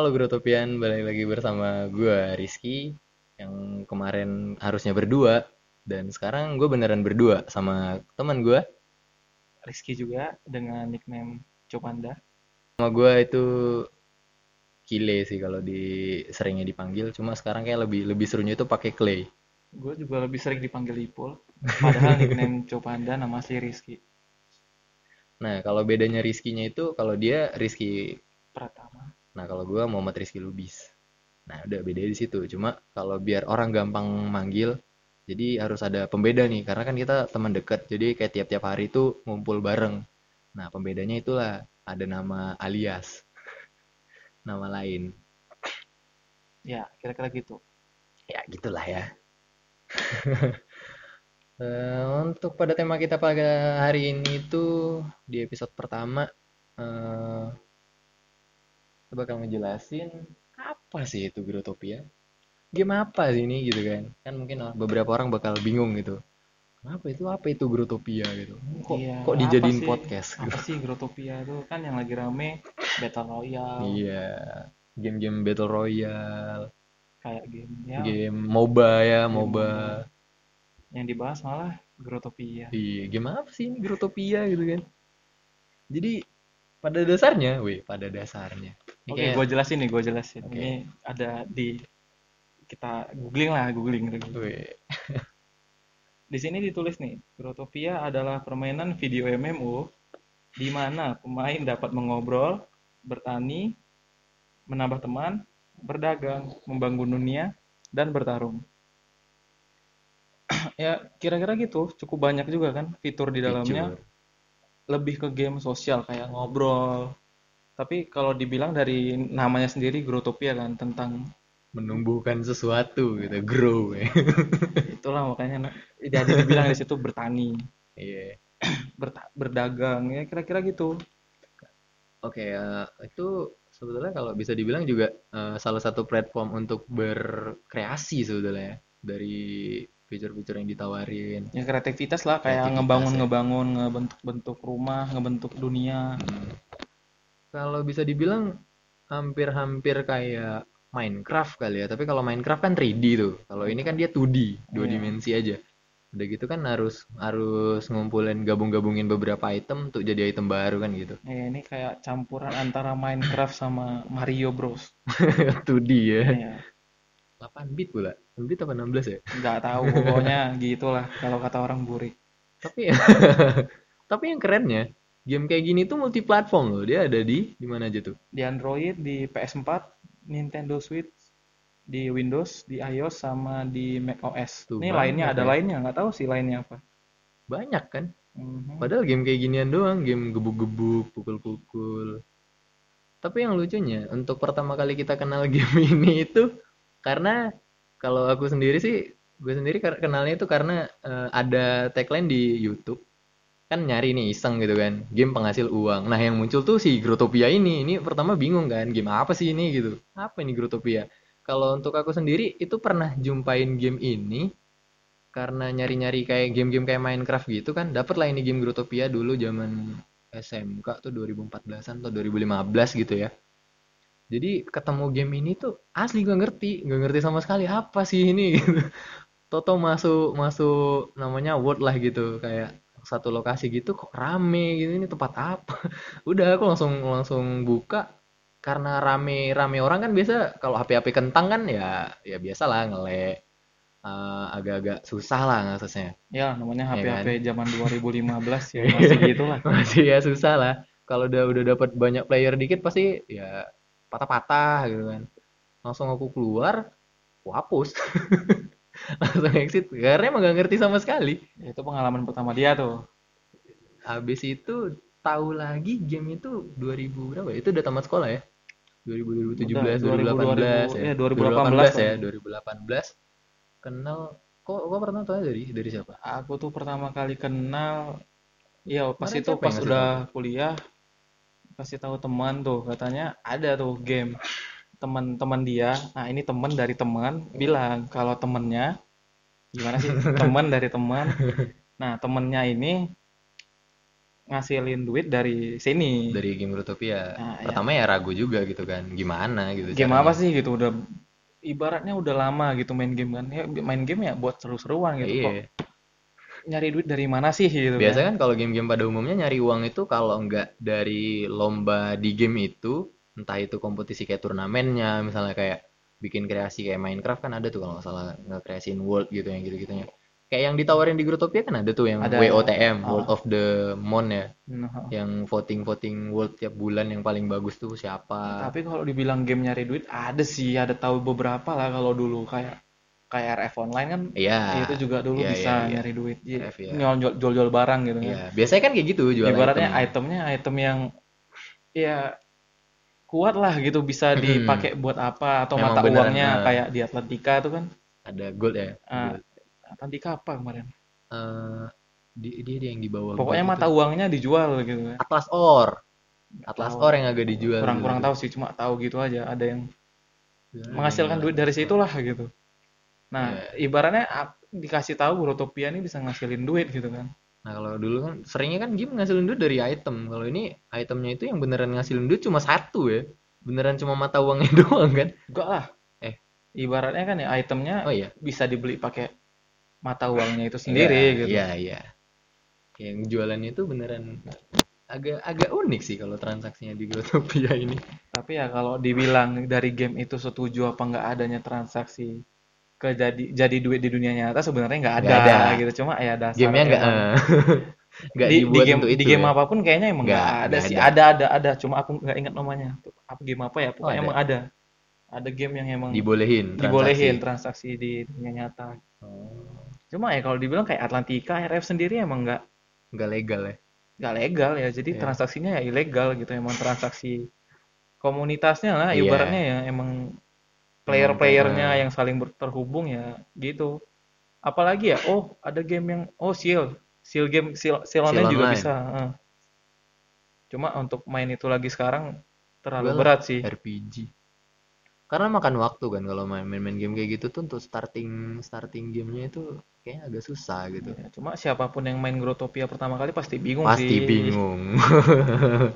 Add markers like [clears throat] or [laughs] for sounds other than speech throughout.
Halo Grotopian, balik lagi bersama gue Rizky yang kemarin harusnya berdua dan sekarang gue beneran berdua sama teman gue. Rizky juga dengan nickname Copanda. Sama gue itu Kile sih kalau di seringnya dipanggil, cuma sekarang kayak lebih lebih serunya itu pakai Clay. Gue juga lebih sering dipanggil Ipul. Padahal nickname Copanda nama si Rizky Nah kalau bedanya Rizkynya itu kalau dia Rizky, Pratama. Nah kalau gue Muhammad Rizky Lubis. Nah udah beda di situ. Cuma kalau biar orang gampang manggil, jadi harus ada pembeda nih karena kan kita teman dekat. Jadi kayak tiap-tiap hari itu ngumpul bareng. Nah pembedanya itulah ada nama alias, [laughs] nama lain. Ya, kira-kira gitu. Ya gitulah ya. [laughs] Eh, untuk pada tema kita pada hari ini itu di episode pertama kita bakal ngejelasin apa sih itu Growtopia? Game apa sih ini gitu kan? Kan mungkin beberapa orang bakal bingung gitu. Kenapa itu apa itu Growtopia gitu? Kok Iya, kok apa dijadiin sih- podcast gitu? Apa sih Grotopia itu kan yang lagi rame Battle Royale Iya, game-game Battle Royale, kayak game ya game MOBA ya, Game MOBA. yang dibahas malah Grotopia. Iya, game apa sih ini Growtopia gitu kan? Jadi pada dasarnya, weh, pada dasarnya. Oke, kayak- gue jelasin nih, gue jelasin. Oke. Ini ada di kita googling lah, googling. Di sini ditulis nih, Grotopia adalah permainan video MMO di mana pemain dapat mengobrol, bertani, menambah teman, berdagang, membangun dunia, dan bertarung. [clears throat] ya, kira-kira gitu. Cukup banyak juga kan fitur di dalamnya. Lebih ke game sosial kayak ngobrol. Tapi kalau dibilang dari namanya sendiri Grotopia kan tentang menumbuhkan sesuatu gitu, grow. ya. [laughs] itulah makanya jadi dibilang di situ bertani, Iya. berta- berdagang ya kira-kira gitu. Oke, eh, itu sebetulnya kalau bisa dibilang juga eh, salah satu platform untuk berkreasi sebetulnya ya, dari fitur-fitur yang ditawarin. Ya kreativitas lah kayak ngebangun ya. ngebangun ngebentuk-bentuk rumah, ngebentuk dunia. Hmm. Kalau bisa dibilang hampir-hampir kayak Minecraft kali ya, tapi kalau Minecraft kan 3D tuh. Kalau ini kan dia 2D, dua Iya. dimensi aja. Udah gitu kan harus harus ngumpulin gabung-gabungin beberapa item untuk jadi item baru kan gitu. Ya, ini kayak campuran antara Minecraft sama Mario Bros. [laughs] 2D ya. Ya, 8 bit pula. 8 bit apa 16 ya? nggak tahu pokoknya gitulah kalau kata orang burik. Tapi [laughs] tapi yang kerennya game kayak gini tuh multiplatform loh. Dia ada di di mana aja tuh? Di Android, di PS4, Nintendo Switch, di Windows, di iOS sama di macOS. Tuh, Ini lainnya ada ya. lainnya, nggak tahu sih lainnya apa. Banyak kan? Mhm. Padahal game kayak ginian doang, game gebuk-gebuk, pukul-pukul. Tapi yang lucunya, untuk pertama kali kita kenal [laughs] game ini itu karena kalau aku sendiri sih, gue sendiri kenalnya itu karena eh, ada tagline di YouTube. Kan nyari nih iseng gitu kan, game penghasil uang. Nah, yang muncul tuh si Growtopia ini. Ini pertama bingung kan, game apa sih ini gitu. Apa ini Growtopia? Kalau untuk aku sendiri itu pernah jumpain game ini karena nyari-nyari kayak game-game kayak Minecraft gitu kan dapet lah ini game Growtopia dulu zaman SMK tuh 2014an atau 2015 gitu ya jadi ketemu game ini tuh asli gak ngerti gak ngerti sama sekali apa sih ini gitu Toto masuk masuk namanya world lah gitu kayak satu lokasi gitu kok rame gitu ini tempat apa? [laughs] Udah aku langsung langsung buka. Karena rame rame orang kan biasa kalau HP-HP kentang kan ya ya biasa lah ngelek. Eh, agak-agak susah lah ngaksesnya Ya, namanya Ya HP-HP zaman [laughs] 2015 ya Iya. masih gitu lah. masih ya susah lah. Kalau udah udah dapat banyak player dikit pasti ya patah-patah gitu kan. Langsung aku keluar aku hapus [laughs] [laughs] langsung exit. Karena emang gak ngerti sama sekali. Itu pengalaman pertama dia tuh. habis itu tahu lagi game itu 2000 berapa ya? itu udah tamat sekolah ya? 2000 2017 Udah, 2018 2000, ya? ya, 2018 ya kan. 2018 kenal kok kok pernah tahu dari dari siapa? Aku tuh pertama kali kenal Iya, pas itu pas udah kuliah kasih tahu teman tuh katanya ada tuh game teman-teman dia. Nah, ini teman dari teman bilang kalau temennya gimana sih? Teman dari teman. Nah, temennya ini ngasilin duit dari sini. dari game Grotopia Nah, ya. pertama ya ragu juga gitu kan gimana gitu Game caranya. apa sih gitu udah ibaratnya udah lama gitu main game kan. Ya main game ya buat seru-seruan gitu. Kok iya nyari duit dari mana sih gitu biasa kan. kan kalau game-game pada umumnya nyari uang itu kalau nggak dari lomba di game itu entah itu kompetisi kayak turnamennya misalnya kayak bikin kreasi kayak Minecraft kan ada tuh kalau nggak salah nge-kreasiin world gitu yang gitu-gitunya kayak yang ditawarin di Grotopia kan ada tuh yang Ada. WOTM Oh. World of the Month ya Nah, yang voting-voting world tiap bulan yang paling bagus tuh siapa Tapi kalau dibilang game nyari duit ada sih, ada tahu beberapa lah kalau dulu kayak kayak RF online kan iya itu juga dulu Iya, bisa iya, iya. nyari duit. RF, iya. jual- barang gitu kan. iya biasanya kan kayak gitu jual Ibaratnya item. itemnya item yang ya kuat lah gitu bisa Hmm. dipakai buat apa atau Memang mata beneran, uangnya nah. kayak di Atlantika itu kan. ada gold ya Ah, Gold. Atlantika apa kemarin? Eh, di- dia dia yang di bawah Pokoknya mata itu. uangnya dijual gitu kan. Atlas Or Atlas. Or yang agak dijual Kurang-kurang dulu. tahu sih, cuma tahu gitu aja. Ada yang Ya, menghasilkan yang- duit dari situlah gitu. Nah, Iya. ibaratnya dikasih tahu Grotopia ini bisa ngasilin duit gitu kan. Nah kalau dulu kan seringnya kan game ngasilin duit dari item. Kalau ini itemnya itu yang beneran ngasilin duit cuma satu ya. Beneran cuma mata uangnya [laughs] doang kan? Enggak lah. Eh. Ibaratnya kan ya itemnya Oh iya. bisa dibeli pakai mata uangnya itu sendiri Iya, Iya, gitu. Iya iya. Yang jualannya itu beneran agak agak unik sih kalau transaksinya di Grotopia ini. Tapi ya kalau dibilang dari game itu setuju apa nggak adanya transaksi ke jadi jadi duit di dunia nyata sebenarnya nggak ada, ada. gitu. Cuma ya dasar Gamenya nggak eh, [laughs] nggak di, di game untuk di itu game ya. apa pun kayaknya emang nggak ada nggak sih. ada. Ada ada ada. Cuma aku nggak ingat namanya. Apa game apa ya? Pokoknya ada. emang ada. Ada game yang emang Dibolehin transaksi. dibolehin transaksi di dunia nyata. Oh, Cuma ya kalau dibilang kayak Atlantika, RF sendiri emang nggak nggak legal ya. nggak legal ya jadi Iya. transaksinya ya ilegal gitu emang transaksi komunitasnya lah Iya. ibaratnya ya emang player-playernya yang saling terhubung ya gitu apalagi ya oh ada game yang oh seal seal game seal, seal online Seal juga online. bisa heeh. cuma untuk main itu lagi sekarang terlalu berat sih RPG. Karena makan waktu kan kalau main main game kayak gitu tuh untuk starting starting gamenya itu kayaknya agak susah gitu. Ya, cuma siapa pun yang main Grotopia pertama kali pasti bingung Pasti sih bingung. [laughs]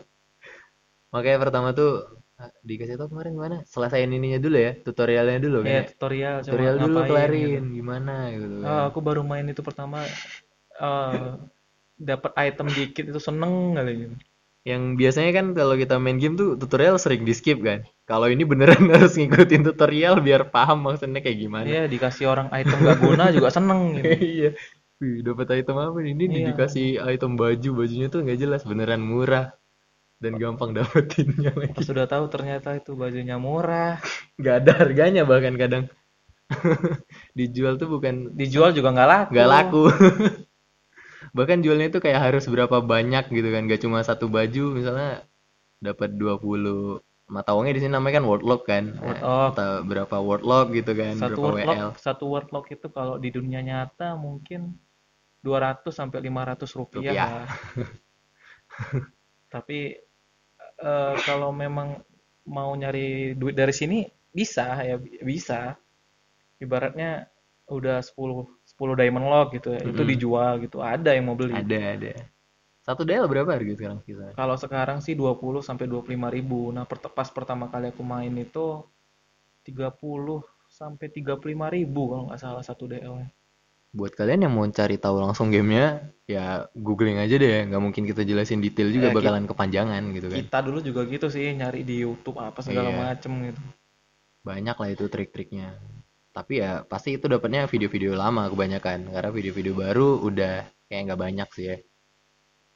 Makanya pertama tuh dikasih tau kemarin gimana? Selesaiin ininya dulu ya, tutorialnya dulu kan. ya ya. tutorial Tutorial dulu ngapain kelarin gitu. gimana gitu kan. Ah, aku baru main itu pertama eh dapat item dikit itu seneng kali gitu. Yang biasanya kan kalau kita main game tuh tutorial sering di skip kan. Kalau ini beneran [laughs] harus ngikutin tutorial biar paham maksudnya kayak gimana. Iya, dikasih orang item gak guna juga seneng [laughs] gitu. Iya. Wih, dapat item apa? Ini Iya. dikasih item baju, bajunya tuh nggak jelas, beneran murah dan gampang dapetinnya lagi. Pas sudah tahu ternyata itu bajunya murah, [laughs] Nggak ada harganya bahkan kadang. [laughs] Dijual tuh bukan dijual juga nggak laku. nggak laku. [laughs] Bahkan jualnya itu kayak harus berapa banyak gitu kan, gak cuma satu baju misalnya dapat 20 mata uangnya di sini namanya kan word lock kan. Word Eh, lock. atau berapa word lock gitu kan, Satu berapa word WL. satu word lock itu kalau di dunia nyata mungkin 200 sampai 500 rupiah. Rupiah. Tapi eh, kalau memang mau nyari duit dari sini bisa ya bi- bisa. Ibaratnya udah 10 10 diamond lock gitu ya. Itu Mm-mm. dijual gitu. Ada yang mau beli. Ada, ada. Satu DL berapa harga sekarang kita? Kalau sekarang sih 20 sampai 25 ribu. Nah, pert- pas pertama kali aku main itu 30 sampai 35 ribu kalau nggak salah satu DL. Buat kalian yang mau cari tahu langsung gamenya, ya googling aja deh. Nggak mungkin kita jelasin detail juga, Ya, bakalan kepanjangan gitu kan. Kita dulu juga gitu sih nyari di YouTube apa segala Iya. macem gitu. Banyak lah itu trik-triknya. Tapi ya pasti itu dapatnya video-video lama kebanyakan. Karena video-video baru udah kayak nggak banyak sih ya.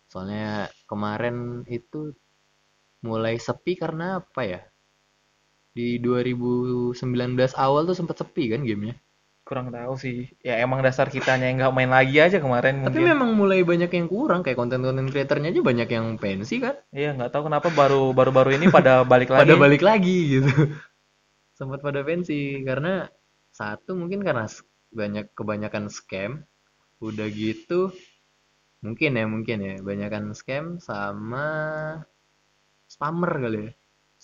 Soalnya kemarin itu mulai sepi karena apa ya? Di 2019 awal tuh sempat sepi kan gamenya. Kurang tahu sih. Ya emang dasar kitanya yang nggak main lagi aja kemarin Tapi mungkin. memang mulai banyak yang kurang kayak konten-konten kreatornya aja banyak yang pensi kan. Iya nggak tahu kenapa baru baru-baru ini pada [laughs] balik lagi. pada balik lagi gitu [laughs] sempat pada pensi karena satu mungkin karena banyak kebanyakan scam udah gitu mungkin ya mungkin ya banyakan scam sama spammer kali ya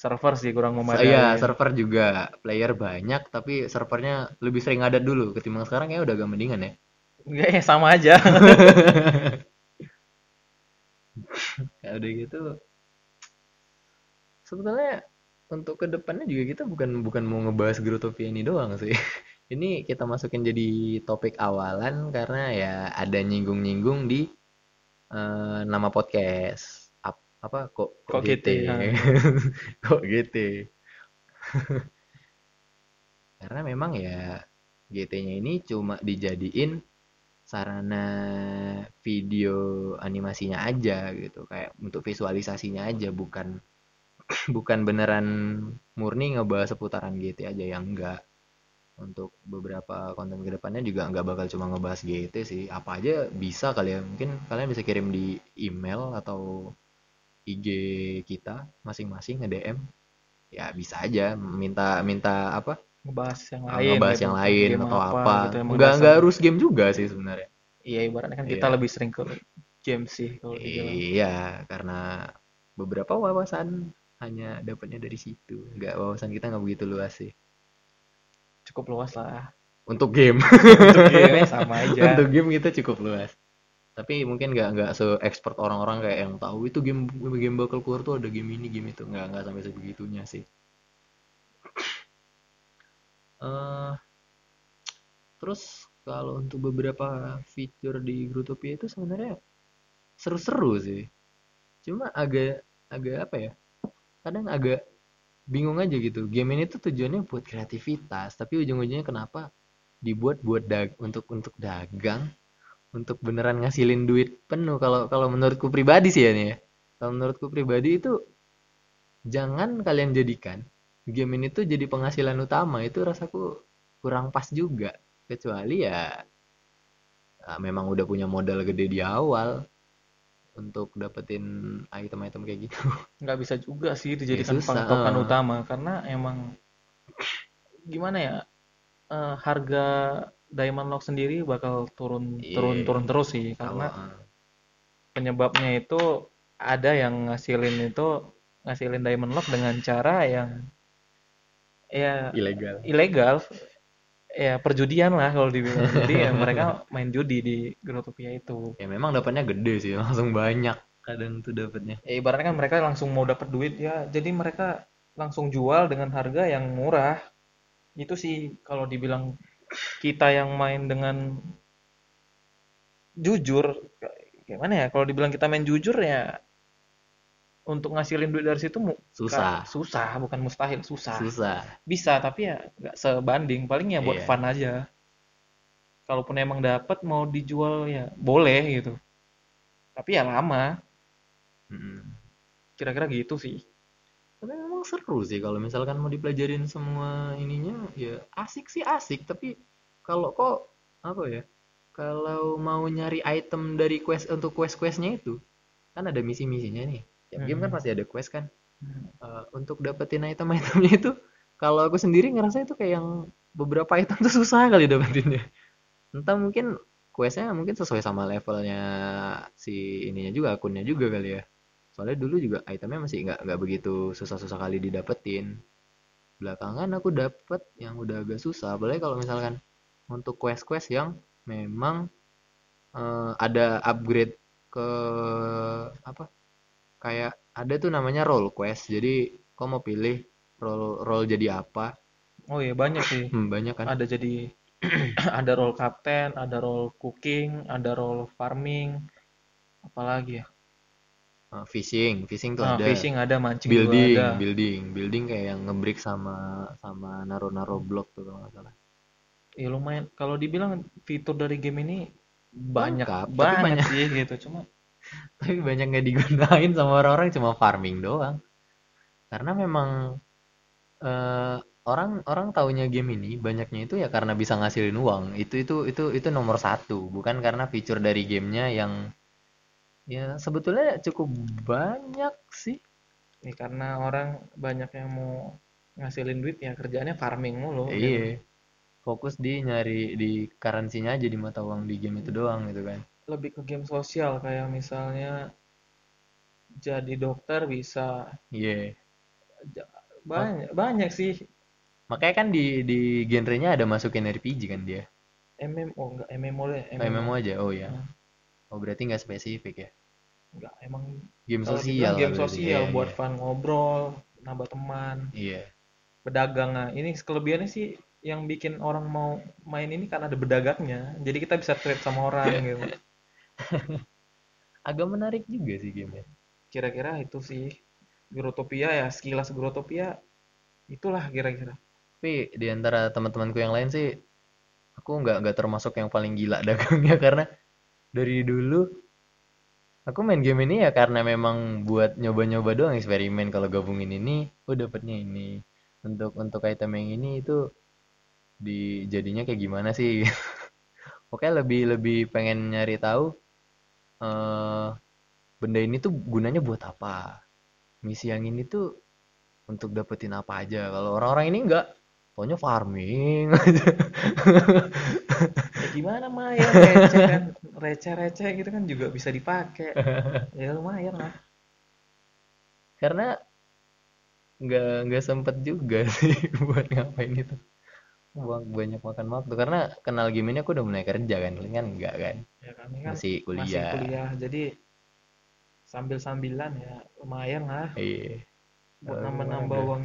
Server sih kurang Sa- memadai. iya server juga player banyak tapi servernya lebih sering ngadat dulu. Ketimbang sekarang ya udah agak mendingan ya. Nggak, ya sama aja. kayak [laughs] udah gitu. Sebetulnya untuk ke depannya juga kita bukan bukan mau ngebahas Grotopia ini doang sih. [laughs] Ini kita masukin jadi topik awalan karena ya ada nyinggung-nyinggung di eh, nama podcast apa? Kok Kok GT GT, kok GT [laughs] [laughs] karena memang ya GT-nya ini cuma dijadiin sarana video animasinya aja gitu. Kayak untuk visualisasinya aja bukan [clears throat] bukan beneran murni ngebahas seputaran GT aja. Yang enggak untuk beberapa konten ke depannya juga nggak bakal cuma ngebahas GT sih. Apa aja bisa kali ya mungkin kalian bisa kirim di email atau IG kita masing-masing nge-DM ya bisa aja minta minta apa? Ngebahas yang Ah, lain ngebahas gitu. yang lain atau apa, gitu yang nggak nggak harus game juga sih sebenarnya. Iya ibaratnya kan kita Iya. lebih sering ke game sih kalau iya karena beberapa wawasan hanya dapatnya dari situ. Nggak wawasan kita nggak begitu luas sih. Cukup luas lah. Untuk game. Untuk game sama [laughs] aja. Untuk game kita cukup luas tapi mungkin nggak nggak se expert orang-orang kayak yang tahu itu game game bakal keluar tuh ada game ini game itu. Nggak nggak sampai sebegitunya sih. Eh terus kalau untuk beberapa fitur di Grutopia itu sebenarnya seru-seru sih. Cuma agak agak apa ya kadang agak bingung aja gitu. Game ini tuh tujuannya buat kreativitas tapi ujung-ujungnya kenapa dibuat buat dag untuk untuk dagang untuk beneran ngasilin duit penuh kalau kalau menurutku pribadi sih ya nih ya kalau menurutku pribadi itu jangan kalian jadikan game ini tuh jadi penghasilan utama. Itu rasaku kurang pas juga. Kecuali ya ah, memang udah punya modal gede di awal untuk dapetin item-item kayak gitu. [laughs] Nggak bisa juga sih dijadikan susah, patokan eh. utama. Karena emang gimana ya eh, harga Diamond Lock sendiri bakal turun Iya. turun turun terus sih karena ah, penyebabnya itu ada yang ngasilin itu ngasilin Diamond Lock dengan cara yang ya ilegal. ilegal. Ya perjudian lah kalau dibilang. Jadi ya mereka main judi di Grotopia itu. Ya memang dapatnya gede sih [laughs] langsung banyak kadang tuh dapatnya. Ya ibaratnya kan mereka langsung mau dapat duit ya. Jadi mereka langsung jual dengan harga yang murah. Itu sih kalau dibilang kita yang main dengan jujur gimana ya kalau dibilang kita main jujur ya untuk ngasilin duit dari situ susah. susah bukan mustahil susah. Susah. Bisa tapi ya nggak sebanding paling ya buat Iya. fun aja. Kalaupun emang dapat mau dijual ya boleh gitu. Tapi ya lama. Kira-kira gitu sih Tapi memang seru sih kalau misalkan mau dipelajarin semua ininya ya asik sih asik. Tapi kalau kok apa ya kalau mau nyari item dari quest untuk quest-questnya itu kan ada misi-misinya nih. Tiap game kan Hmm. pasti ada quest kan. Eh, untuk dapetin item-itemnya itu kalau aku sendiri ngerasa itu kayak yang beberapa item tuh susah kali dapetinnya. Entah mungkin questnya mungkin sesuai sama levelnya si ininya juga akunnya juga kali ya soalnya dulu juga itemnya masih nggak nggak begitu susah-susah kali didapetin. Belakangan aku dapet yang udah agak susah. Apalagi kalau misalkan untuk quest-quest yang memang eh, ada upgrade ke apa kayak ada tuh namanya role quest. Jadi kau mau pilih role role jadi apa? Oh iya banyak sih. Hmm, banyak kan? Ada jadi [clears throat] ada role captain ada role cooking ada role farming apalagi ya Fishing fishing tuh Ah, ada. fishing ada mancing building ada. building. Building kayak yang ngebreak sama sama naro-naro blok tuh kalau nggak salah. Ya lumayan. Kalau dibilang fitur dari game ini banyak Lengkap, banyak banyak- sih gitu. Cuma [laughs] tapi banyak nggak digunain sama orang-orang cuma farming doang. Karena memang eh, orang orang taunya game ini banyaknya itu ya karena bisa ngasilin uang. Itu itu itu itu nomor satu. Bukan karena fitur dari gamenya yang ya sebetulnya cukup banyak sih. Ya karena orang banyak yang mau ngasilin duit ya kerjaannya farming mulu gitu. iya. Fokus di nyari di currency-nya aja di mata uang di game itu doang gitu kan. Lebih ke game sosial kayak misalnya jadi dokter bisa. Iya. Banyak banyak sih. Makanya kan di di genrenya ada masukin RPG kan dia? MMO enggak MMO deh Oh, MMO aja oh ya Hmm. Oh berarti nggak spesifik ya? Nggak emang game sosial game sosial Iya, buat iya. fun ngobrol nambah teman iya. berdagang nah ini kelebihannya sih yang bikin orang mau main ini karena ada bedagangnya jadi kita bisa trade sama orang gitu. [laughs] Agak menarik juga sih gamenya. Kira-kira itu sih. Grotopia ya sekilas Grotopia itulah kira-kira. Tapi di antara teman-temanku yang lain sih aku nggak nggak termasuk yang paling gila [laughs] dagangnya. Karena dari dulu aku main game ini ya karena memang buat nyoba-nyoba doang eksperimen. Kalau gabungin ini oh dapatnya ini. Untuk untuk item yang ini itu di jadinya kayak gimana sih? [laughs] Oke lebih lebih pengen nyari tahu eh benda ini tuh gunanya buat apa? Misi yang ini tuh untuk dapetin apa aja? Kalau orang-orang ini enggak Pokoknya farming. ya [laughs] gimana main receh kan? [laughs] Receh-receh gitu kan juga bisa dipakai. [laughs] Ya lumayan lah. Karena nggak nggak sempet juga [laughs] sih buat ngapain itu Buang- banyak makan waktu. Karena kenal game ini aku udah mulai kerja kan kan enggak kan? Ya kan masih masih kuliah. Kuliah jadi sambil-sambilan ya lumayan lah. Iya. Buat nambah-nambah ada. uang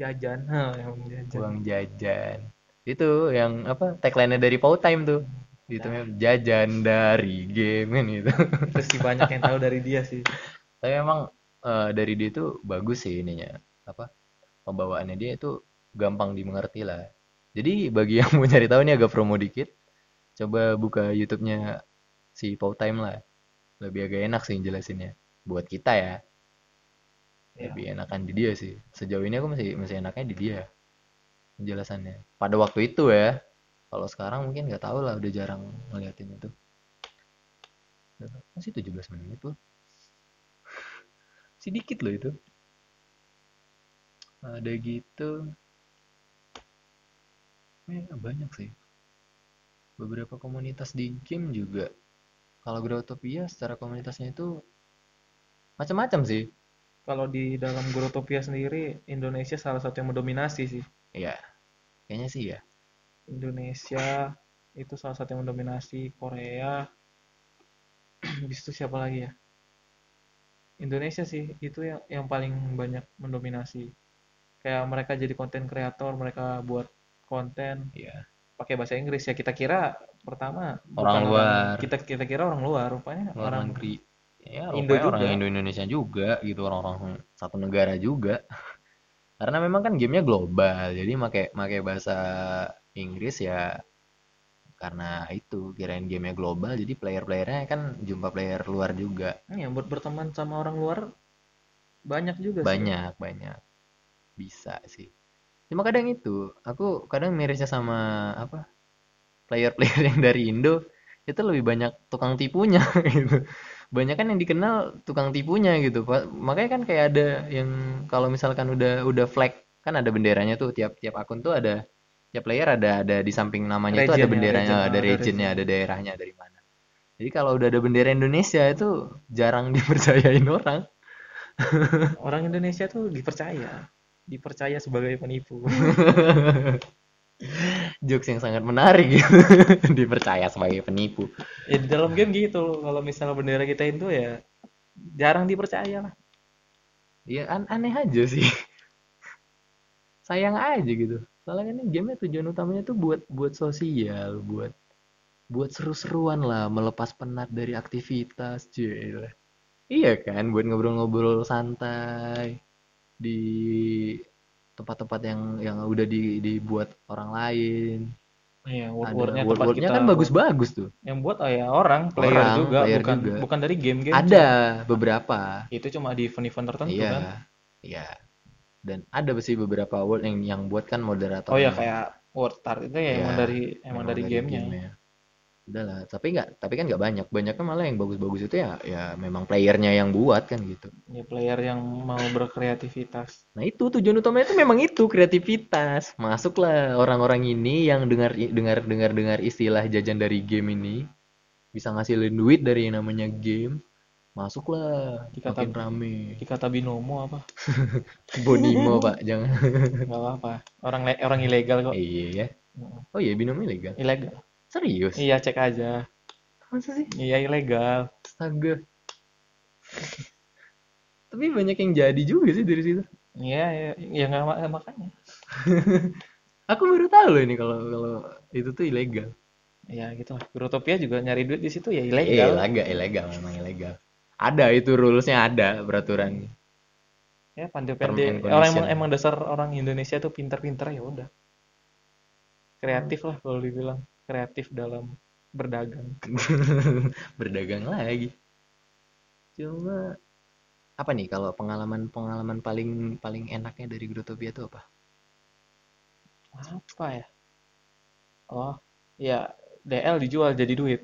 jajan. Yang uang jajan. Uang jajan itu yang apa tagline-nya dari Powtime tuh. Itu jajan dari game kan gitu. Terus sih banyak yang tahu dari dia sih. Tapi memang eh, dari dia itu bagus sih ininya apa pembawaannya. Dia itu gampang dimengerti lah. Jadi bagi yang mau cari tahu nih agak promo dikit coba buka YouTube-nya si Powtime lah. Lebih agak enak sih jelasinnya. Buat kita ya. Ya. lebih enakan di dia sih. Sejauh ini aku masih masih enaknya di dia penjelasannya. Pada waktu itu ya. Kalau sekarang mungkin nggak tahu lah udah jarang ngeliatin itu. Masih 17 menit loh. Sedikit loh itu. Ada gitu. Eh, banyak sih. Beberapa komunitas di game juga. Kalau Growtopia secara komunitasnya itu macam-macam sih. Kalau di dalam Grotopia sendiri Indonesia salah satu yang mendominasi sih. Iya, kayaknya sih ya. Indonesia itu salah satu yang mendominasi Korea [clears throat] habis itu siapa lagi ya Indonesia sih itu yang yang paling banyak mendominasi kayak mereka jadi konten kreator mereka buat konten Iya. pakai bahasa Inggris ya kita kira pertama Orang bukan luar. kita kita kira orang luar rupanya Luar orang negeri. Ya, Indo orang. Indo Indonesia juga gitu, orang-orang satu negara juga. [laughs] Karena memang kan gamenya global, jadi make make bahasa Inggris ya karena itu kirain gamenya global, jadi player-playernya kan jumpa player luar juga. ya buat berteman sama orang luar banyak juga sih Banyak, banyak. Bisa sih. Cuma kadang itu, aku kadang mirisnya sama apa? Player-player [laughs] yang dari Indo itu lebih banyak tukang tipunya [laughs] gitu. Banyak kan yang dikenal tukang tipunya gitu. Pak. Makanya kan kayak ada yang kalau misalkan udah udah flag kan ada benderanya tuh tiap tiap akun tuh ada tiap player ada ada di samping namanya itu ada ya, benderanya, region, ada ada regionnya, region. ada daerahnya dari mana. Jadi kalau udah ada bendera Indonesia itu jarang [laughs] dipercayain orang. orang Indonesia tuh dipercaya dipercaya sebagai penipu [laughs] Jokes yang sangat menarik gitu. [laughs] Dipercaya sebagai penipu. ya di dalam game gitu kalau misalnya bendera kita itu ya jarang dipercaya lah Ya an- aneh aja sih. [laughs] Sayang aja gitu. Soalnya kan ini gamenya tujuan utamanya tuh buat buat sosial, buat buat seru-seruan lah, melepas penat dari aktivitas, cuy. Iya kan, buat ngobrol-ngobrol santai di tempat-tempat yang yang udah di, dibuat orang lain. Iya, word-wordnya word-wordnya kita kan bagus-bagus tuh. yang buat oh ya orang player Orang, juga player bukan juga. bukan dari game-game Ada beberapa. itu cuma di event-event tertentu Iya, kan iya. Dan ada sih beberapa word yang yang buat kan moderator. oh ya kayak word start itu ya emang Iya, dari emang, dari, gamenya gamenya. Udahlah, tapi nggak, tapi kan nggak banyak. Banyaknya malah yang bagus-bagus itu ya, ya memang playernya yang buat kan gitu. ya player yang mau berkreativitas Nah itu tujuan utamanya itu memang itu kreativitas. Masuklah orang-orang ini yang dengar dengar dengar dengar istilah jajan dari game ini bisa ngasilin duit dari yang namanya game. Masuklah, Dikata- makin rame. dikata binomo apa [laughs] Bonimo pak, jangan. nggak apa-apa orang le- orang ilegal kok Iya ya. Oh iya binomo ilegal. ilegal Serius? iya cek aja Masa sih? iya ilegal Astaga. Tapi banyak yang jadi juga sih dari situ. Iya, ya, ya nggak ma- makanya. [laughs] Aku baru tahu loh ini kalau kalau itu tuh ilegal. Ya gitu lah. Grotopia juga nyari duit di situ ya Iya, ilegal. ilegal, ilegal memang ilegal. Ada itu rulesnya ada peraturan. Ya pandai Term pendek. and Orang emang emang dasar orang Indonesia tuh pinter-pinter ya udah. Kreatif lah kalau dibilang. Kreatif dalam berdagang. [laughs] Berdagang lagi. Cuma apa nih kalau pengalaman-pengalaman paling paling enaknya dari Grotopia itu apa? Apa ya? Oh, ya DL dijual jadi duit.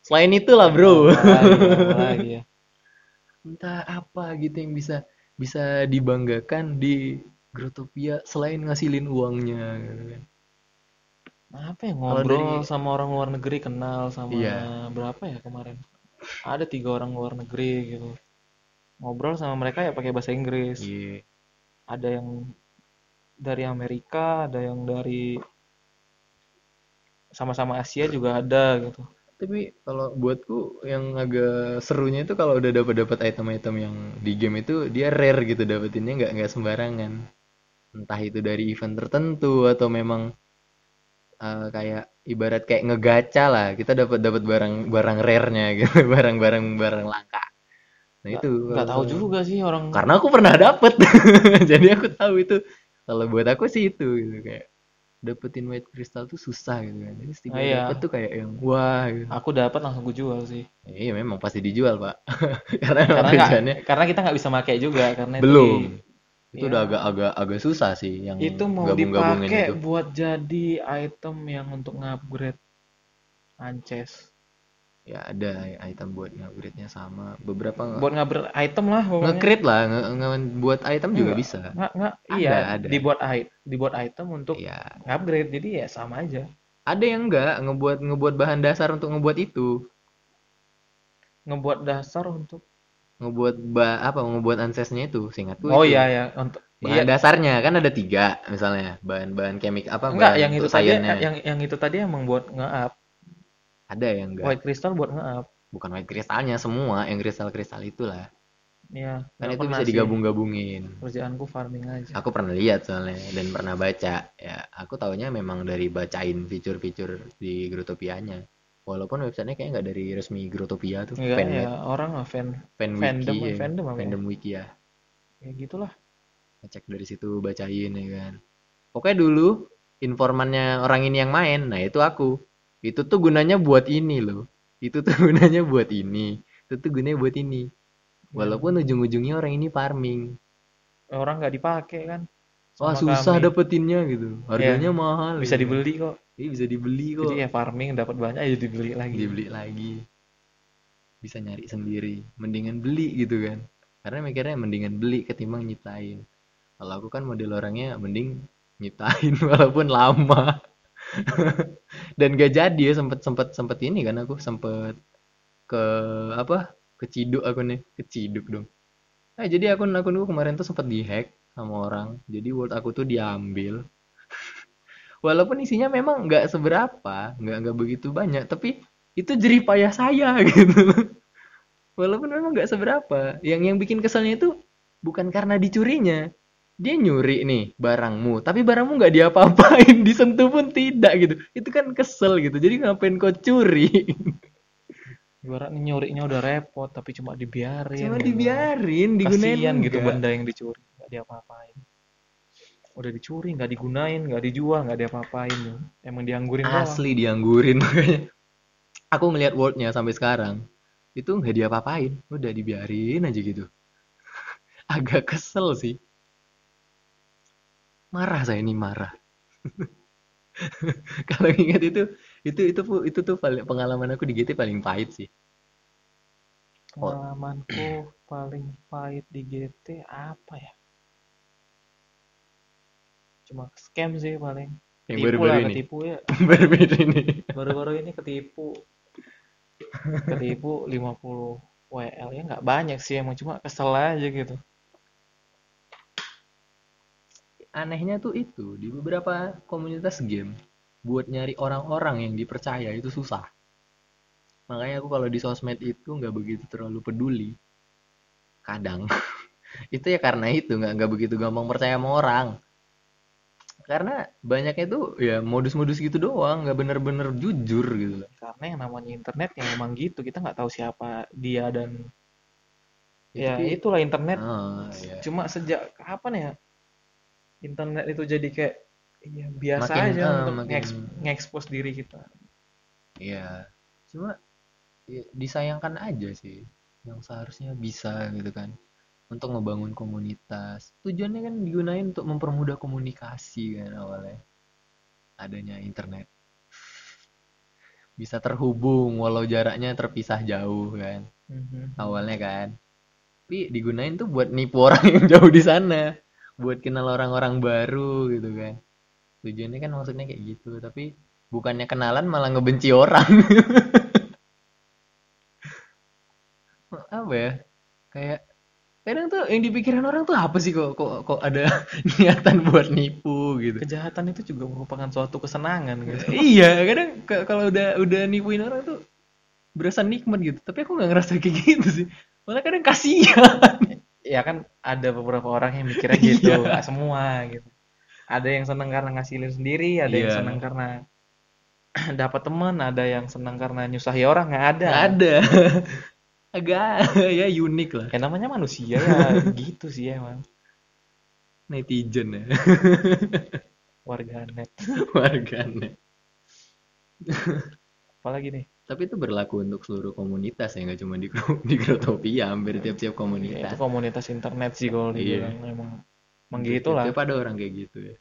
Selain itulah, Bro. Apa [laughs] lagi, apa lagi ya? Entah apa gitu yang bisa bisa dibanggakan di Grotopia selain ngasilin uangnya gitu kan. Apa ya ngobrol dari- sama orang luar negeri kenal sama Iya. berapa ya kemarin? Ada tiga orang luar negeri gitu. Ngobrol sama mereka ya pakai bahasa Inggris. Iya. Ada yang dari Amerika, ada yang dari sama-sama Asia juga ada gitu. Tapi kalau buatku yang agak serunya itu kalau udah dapat dapat item-item yang di game itu dia rare gitu dapetinnya nggak nggak sembarangan. Entah itu dari event tertentu atau memang eh, kayak ibarat kayak ngegacha lah. Kita dapat dapat barang barang rare-nya gitu, [laughs] barang-barang barang langka. Nah itu Nggak tahu juga sih orang Karena aku pernah dapet. [laughs] Jadi aku tahu itu. Kalau buat aku sih itu gitu kayak dapetin white crystal tuh susah gitu kan. Jadi setiap Ah, iya. dapet tuh kayak yang wah gitu. aku dapat langsung gue jual sih. Iya memang pasti dijual pak. [laughs] Karena Karena tujuannya karena kita nggak bisa pakai juga karena itu belum. Itu Iya. udah agak-agak agak susah sih yang itu mau gabung-gabungin dipakai itu. buat jadi item yang untuk ngupgrade Ances. Ya ada item buat upgrade-nya sama beberapa Buat ngupgrade item lah nge-crit lah, nge nge- buat item juga bisa. Nggak, nggak, Ada, iya, ada. dibuat i- dibuat item untuk Iya. ngupgrade. Jadi ya sama aja. Ada yang enggak ngebuat ngebuat bahan dasar untuk ngebuat itu. Ngebuat dasar untuk Ngebuat ba apa ngebuat ancesnya itu, seingatku Oh itu. iya ya, untuk Bahan iya. dasarnya kan ada tiga misalnya bahan-bahan kemik apa Enggak, bahan yang itu tadi sainsnya. yang yang itu tadi emang buat nge-up. ada yang enggak White crystal buat nge-up. bukan white kristalnya semua yang kristal-kristal itulah Iya, kan itu bisa digabung-gabungin Kerjaanku farming aja. aku pernah lihat soalnya dan pernah baca ya aku taunya memang dari bacain fitur-fitur di Grotopianya walaupun websitenya kayaknya nggak dari resmi Grotopia tuh Enggak fan ya, orang mah fan fan fandom, wiki ya. fandom apa ya? fandom wiki ya ya gitulah. ngecek dari situ bacain ya kan pokoknya dulu informannya orang ini yang main nah itu aku itu tuh gunanya buat ini loh itu tuh [laughs] gunanya buat ini itu tuh gunanya buat ini walaupun ujung-ujungnya orang ini farming Orang nggak dipakai kan. wah susah kami. dapetinnya gitu harganya Iya. mahal Bisa gitu. dibeli kok. Iya, bisa dibeli kok. Jadi ya farming dapat banyak ya dibeli lagi. dibeli lagi. Bisa nyari sendiri. Mendingan beli gitu kan. Karena mikirnya mendingan beli ketimbang nyiptain. Kalau aku kan model orangnya mending nyiptain [laughs] walaupun lama. [laughs] Dan gak jadi ya sempet sempet sempet ini kan aku sempet ke apa keciduk akunnya keciduk dong. Nah jadi akun akunku kemarin tuh sempet dihack sama orang. Jadi world aku tuh diambil walaupun isinya memang nggak seberapa nggak nggak begitu banyak tapi itu jerih payah saya [laughs] gitu walaupun memang nggak seberapa yang yang bikin keselnya itu bukan karena dicurinya dia nyuri nih barangmu tapi barangmu nggak diapa-apain [laughs] disentuh pun tidak gitu itu kan kesel gitu jadi ngapain kau curi [laughs] Ibaratnya nyurinya udah repot tapi cuma dibiarin. cuma gitu. dibiarin digunain Kasian gitu benda yang dicuri nggak diapa-apain. Udah dicuri nggak digunain nggak dijual nggak diapa-apain. Emang dianggurin doang. asli dianggurin [laughs] makanya aku ngelihat wordnya sampai sekarang itu nggak diapa-apain udah dibiarin aja gitu [laughs] agak kesel sih marah saya ini marah [laughs] kalau ingat itu itu itu itu tuh paling pengalaman aku di GT paling pahit sih Pengalamanku paling pahit di GT apa ya? Cuma scam sih paling. yang Ketipu baru-baru lah, ini ketipu ya. [laughs] baru-baru ini Baru-baru ini ketipu. Ketipu 50 WL ya nggak banyak sih emang cuma kesel aja gitu. anehnya tuh itu di beberapa komunitas game buat nyari orang-orang yang dipercaya itu susah makanya aku kalau di sosmed itu nggak begitu terlalu peduli kadang [laughs] itu ya karena itu nggak nggak begitu gampang percaya sama orang karena banyaknya tuh ya modus-modus gitu doang nggak bener-bener jujur gitu. Loh karena yang namanya internet yang emang gitu kita nggak tahu siapa dia dan Ya, ya itulah internet. Ah, iya. cuma sejak kapan ya internet itu jadi kayak ya biasa Makin, aja ah, untuk makin- nge- nge-expose diri kita. Iya, cuma ya, disayangkan aja sih yang seharusnya bisa gitu kan untuk ngebangun komunitas. Tujuannya kan digunain untuk mempermudah komunikasi kan awalnya. Adanya internet. Bisa terhubung walau jaraknya terpisah jauh kan Mhm. awalnya kan. Tapi digunain tuh buat nipu orang yang jauh di sana, buat kenal orang-orang baru gitu kan. Tujuannya kan maksudnya kayak gitu, tapi bukannya kenalan malah ngebenci orang. [laughs] Apa ya? Kayak kadang tuh yang dipikirin orang tuh apa sih kok kok kok ada [laughs] niatan buat nipu gitu. kejahatan itu juga merupakan suatu kesenangan gitu [laughs] iya, kadang kalau udah udah nipuin orang tuh berasa nikmat gitu. Tapi aku nggak ngerasa kayak gitu sih. Malah kadang kasihan. [laughs] ya kan ada beberapa orang yang mikirnya gitu Iya. nggak semua gitu ada yang seneng karena ngasilin sendiri ada yang Iya. seneng karena [clears throat] dapat teman ada yang seneng karena nyusahi orang nggak ada Nggak ada. Agak [laughs] ya unik lah. ya namanya manusia ya [laughs] gitu sih emang Netizen ya. [laughs] warganet Warganet. apalagi nih Tapi itu berlaku untuk seluruh komunitas ya, nggak cuma di di Grotopia, hampir tiap-tiap Ya, komunitas. itu komunitas internet sih kalau Iya. dibilang emang emang gitu lah Tiap ada orang kayak gitu ya.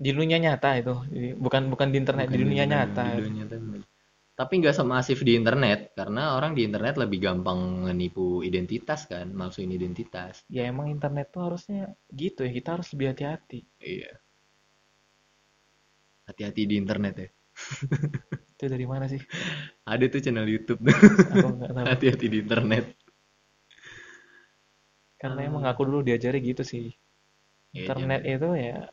di dunia nyata itu bukan bukan di internet Bukan di dunia nyata Di dunia nyata. Tapi nggak semasif di internet, karena orang di internet lebih gampang menipu identitas kan, malsuin identitas. ya emang internet tuh harusnya gitu ya kita harus lebih hati-hati Iya. Hati-hati di internet ya. [laughs] itu dari mana sih Ada tuh channel YouTube. Hati-hati di internet. karena emang aku dulu diajari gitu sih Iya, internet itu ya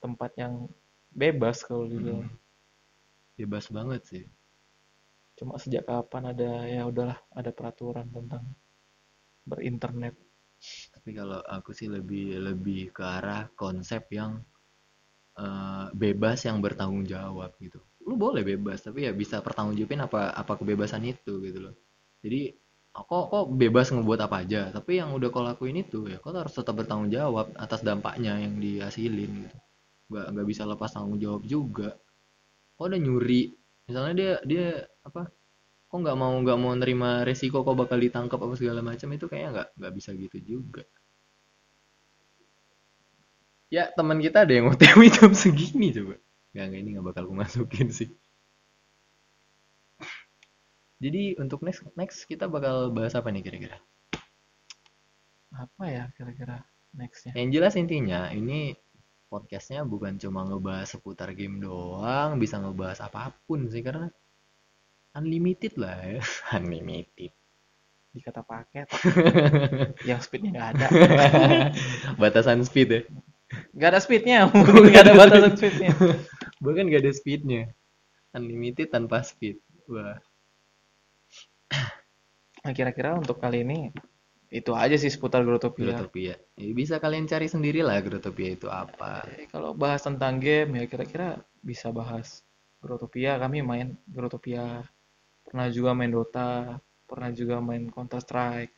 tempat yang bebas kalau dibilang Hmm. Bebas banget sih. cuma sejak kapan ada ya udahlah ada peraturan tentang berinternet Tapi kalau aku sih lebih lebih ke arah konsep yang eh, bebas yang bertanggung jawab gitu. Lu boleh bebas, tapi ya bisa pertanggungjawabin apa apa kebebasan itu gitu loh. Jadi kok kok bebas ngebuat apa aja, tapi yang udah kau lakuin itu ya kau harus tetap bertanggung jawab atas dampaknya yang dihasilin gitu. Nggak nggak bisa lepas tanggung jawab juga. Kau udah nyuri, misalnya dia dia apa? Kok nggak mau nggak mau nerima resiko kau bakal ditangkap apa segala macam itu kayaknya nggak nggak bisa gitu juga. Ya teman kita ada yang OTW [laughs] jam segini coba. Nggak nggak ini nggak bakal aku masukin sih. Jadi untuk next next kita bakal bahas apa nih kira-kira? apa ya kira-kira nextnya Yang jelas intinya ini podcastnya bukan cuma ngebahas seputar game doang, bisa ngebahas apa pun sih karena unlimited lah ya, [laughs] unlimited. di kata paket [laughs] yang speednya nggak ada [laughs] Batasan speed ya. nggak ada speednya nggak ada batasan speednya Bahkan gak ada speednya. Unlimited tanpa speed. Wah, nah, kira-kira untuk kali ini itu aja sih seputar Grotopia Grotopia. Ya, bisa kalian cari sendiri lah Grotopia itu apa. Eh, kalau bahas tentang game ya kira-kira bisa bahas Grotopia kami main Grotopia pernah juga main Dota pernah juga main Counter Strike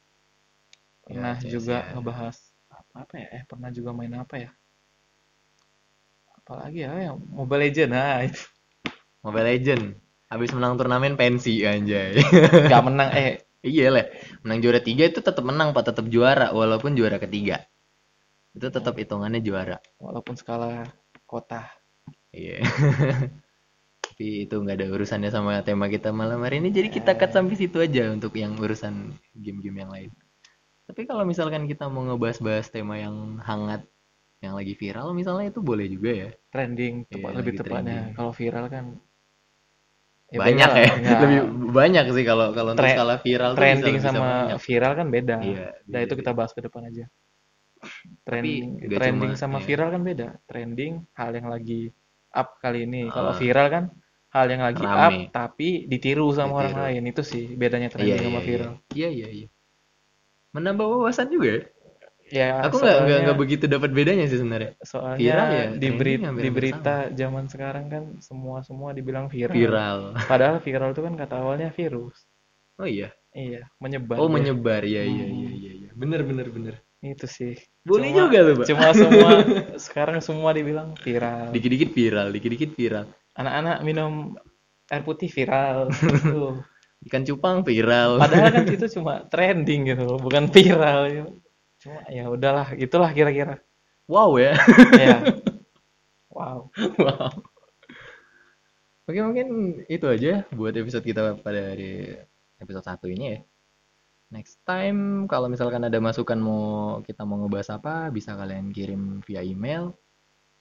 pernah CS, juga ya. ngebahas apa, apa ya eh pernah juga main apa ya apalagi ya yang Mobile Legend nah itu Mobile Legend. Habis menang turnamen pensi anjay. nggak menang eh Iya lah, menang juara tiga itu tetap menang pak, tetap juara walaupun juara ketiga. Itu tetap hitungannya juara. walaupun skala kota Iya. [laughs] Tapi itu nggak ada urusannya sama tema kita malam hari ini, jadi kita cut sampai situ aja untuk yang urusan game-game yang lain. Tapi kalau misalkan kita mau ngebahas-bahas tema yang hangat, yang lagi viral, misalnya itu boleh juga ya. trending tepat Iya, lebih tepatnya kalau viral kan banyak beda ya, lah. Nggak, lebih banyak sih kalau kalau untuk skala viral trending bisa, bisa sama banyak. viral kan beda Iya, nah itu beda. kita bahas ke depan aja trending nggak trending cuma- sama iya. viral kan beda trending hal yang lagi up kali ini kalau Ah. viral kan hal yang lagi up Rame. tapi ditiru sama orang Ditiru. lain itu sih bedanya Iya, trending iya, sama iya. viral Iya, iya, iya. menambah wawasan juga ya. Aku nggak nggak begitu dapat bedanya sih sebenarnya. soalnya viral ya, di, beri- di berita zaman sekarang kan semua semua dibilang viral. Viral. Padahal viral itu kan kata awalnya virus. Oh iya. Iya, menyebar. Oh menyebar ya iya Hmm. iya iya iya. Bener bener bener. Itu sih. Boleh Cuma- juga tuh, Pak. Cuma semua [laughs] sekarang semua dibilang viral. Dikit-dikit viral, dikit-dikit viral. Anak-anak minum air putih viral. Tuh. [laughs] Ikan cupang viral. Padahal kan [laughs] itu cuma trending gitu, loh, bukan viral. gitu. Cuma ya udahlah, itulah kira-kira. Wow ya. Ya. [laughs] Wow. wow. Oke mungkin itu aja buat episode kita pada hari episode satu ini ya. Next time kalau misalkan ada masukan mau kita mau ngebahas apa bisa kalian kirim via email.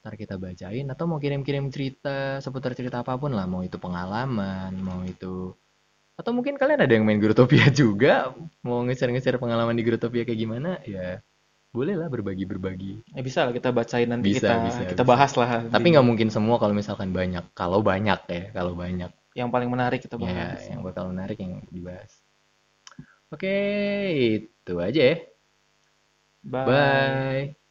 Ntar kita bacain atau mau kirim-kirim cerita seputar cerita apa pun lah, mau itu pengalaman, mau itu atau mungkin kalian ada yang main Grotopia [laughs] juga, mau nge-share-nge-share pengalaman di Grotopia kayak gimana, ya boleh lah berbagi-berbagi. Ya bisa lah kita bacain nanti Bisa, kita bisa, kita bisa. bahas lah. Tapi nggak mungkin semua kalau misalkan banyak. Kalau banyak ya, kalau banyak. yang paling menarik kita Ya, bahas. yang bakal menarik yang dibahas. Oke, itu aja ya. Bye. Bye.